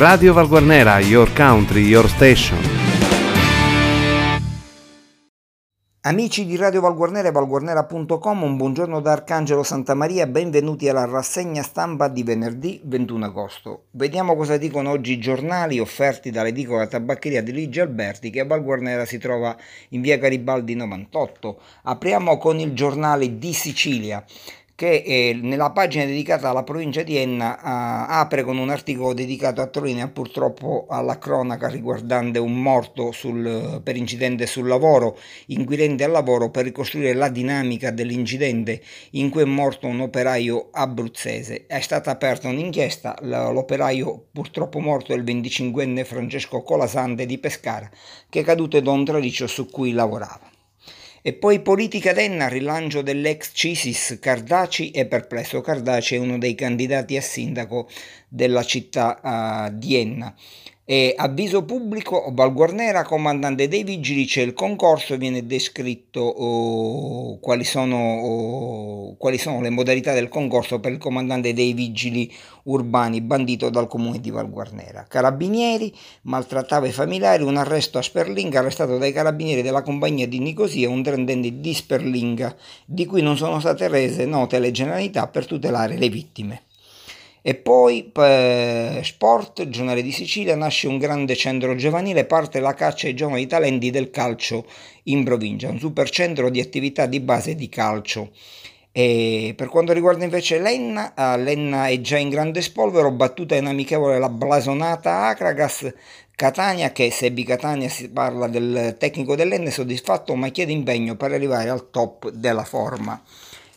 Radio Valguarnera, your country, your station. Amici di Radio Valguarnera e valguarnera.com, un buongiorno da Arcangelo Santamaria, benvenuti alla rassegna stampa di venerdì 21 agosto. Vediamo cosa dicono oggi i giornali offerti dall'edicola tabaccheria di Luigi Alberti che a Valguarnera si trova in via Garibaldi 98. Apriamo con il giornale di Sicilia che eh, nella pagina dedicata alla provincia di Enna eh, apre con un articolo dedicato a Torino e purtroppo alla cronaca riguardante un morto sul, per incidente sul lavoro, inquirente al lavoro per ricostruire la dinamica dell'incidente in cui è morto un operaio abruzzese. È stata aperta un'inchiesta, l'operaio purtroppo morto è il 25enne Francesco Colasante di Pescara, che è caduto da un traliccio su cui lavorava. E poi politica denna, rilancio dell'ex CISIS, Cardaci è perplesso. Cardaci è uno dei candidati a sindaco della città uh, di Enna. E avviso pubblico, Valguarnera, comandante dei vigili, c'è il concorso, viene descritto oh, quali, sono, oh, quali, sono, le modalità del concorso per il comandante dei vigili urbani bandito dal comune di Valguarnera. Carabinieri, maltrattava i familiari, un arresto a Sperlinga, arrestato dai carabinieri della compagnia di Nicosia, un trentenne di Sperlinga, di cui non sono state rese note le generalità per tutelare le vittime. E poi per Sport, giornale di Sicilia, nasce un grande centro giovanile, parte la caccia ai giovani talenti del calcio in provincia, un super centro di attività di base di calcio. E per quanto riguarda invece Lenna, eh, Lenna è già in grande spolvero, battuta in amichevole la blasonata Acragas, Catania che se di Catania si parla del tecnico dell'Enne soddisfatto ma chiede impegno per arrivare al top della forma.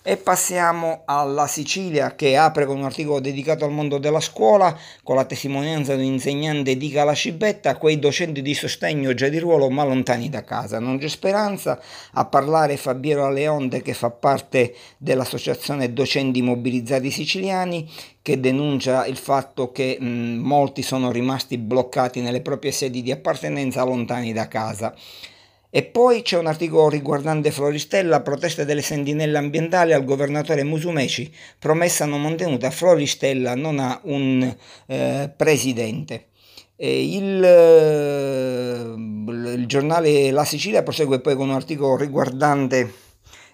E passiamo alla Sicilia che apre con un articolo dedicato al mondo della scuola con la testimonianza di un insegnante di Calacibetta, quei docenti di sostegno già di ruolo ma lontani da casa. Non c'è speranza a parlare Fabiero Leonte che fa parte dell'associazione Docenti Mobilizzati Siciliani che denuncia il fatto che mh, molti sono rimasti bloccati nelle proprie sedi di appartenenza lontani da casa. E poi c'è un articolo riguardante Floristella, proteste delle sentinelle ambientali al governatore Musumeci, promessa non mantenuta, Floristella non ha un eh, presidente. Il, eh, il, giornale La Sicilia prosegue poi con un articolo riguardante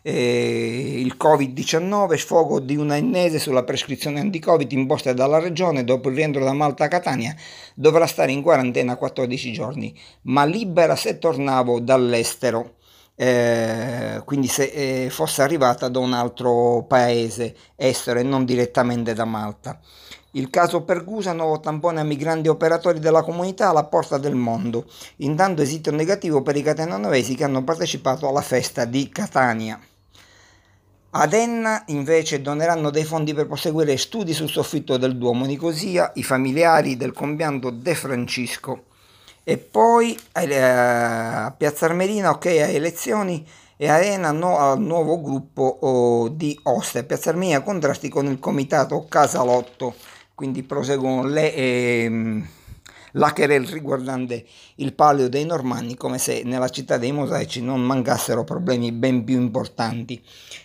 eh, il Covid-19, sfogo di una ennese sulla prescrizione anti-Covid imposta dalla regione dopo il rientro da Malta a Catania, dovrà stare in quarantena 14 giorni, ma libera se tornavo dall'estero. Eh, quindi se eh, fosse arrivata da un altro paese estero e non direttamente da Malta. Il caso Pergusa, nuovo tampone a migranti operatori della comunità alla porta del mondo. Intanto esito negativo per i catenanovesi che hanno partecipato alla festa di Catania. Ad Enna invece doneranno dei fondi per proseguire studi sul soffitto del Duomo Nicosia i familiari del compianto De Francisco. E poi eh, a Piazza Armerina, ok, a elezioni e Arena no, al nuovo gruppo oh, di Ostia. Piazza Armerina contrasti con il comitato Casalotto, quindi proseguono le... Eh, la querel riguardante il palio dei Normanni come se nella città dei mosaici non mancassero problemi ben più importanti.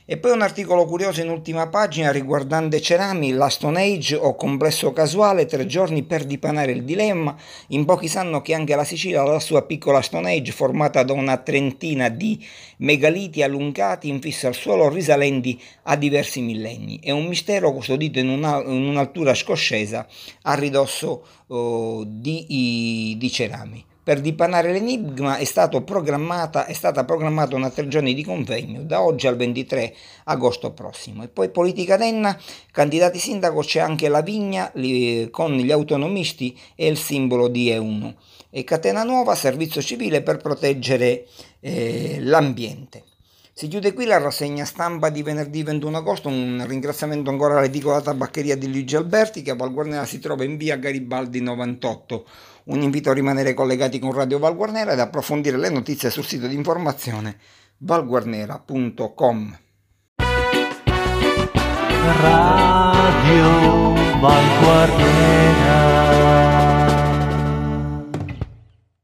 E poi un articolo curioso in ultima pagina riguardante Cerami, la Stone Age o complesso casuale, tre giorni per dipanare il dilemma. In pochi sanno che anche la Sicilia ha la sua piccola Stone Age formata da una trentina di megaliti allungati infissi al suolo risalenti a diversi millenni. È un mistero custodito in, una, in un'altura scoscesa a ridosso oh, di, i, di Cerami. Per dipanare l'enigma è, è stata programmata una tre giorni di convegno da oggi al 23 agosto prossimo. E poi politica denna, candidati sindaco c'è anche la Vigna li, con gli autonomisti e il simbolo di E1. E Catena Nuova, servizio civile per proteggere eh, l'ambiente. Si chiude qui la rassegna stampa di venerdì 21 agosto, un ringraziamento ancora all'edicola tabaccheria di Luigi Alberti che a Valguarnera si trova in via Garibaldi 98. Un invito a rimanere collegati con Radio Valguarnera ed approfondire le notizie sul sito di informazione valguarnera.com. Radio Valguarnera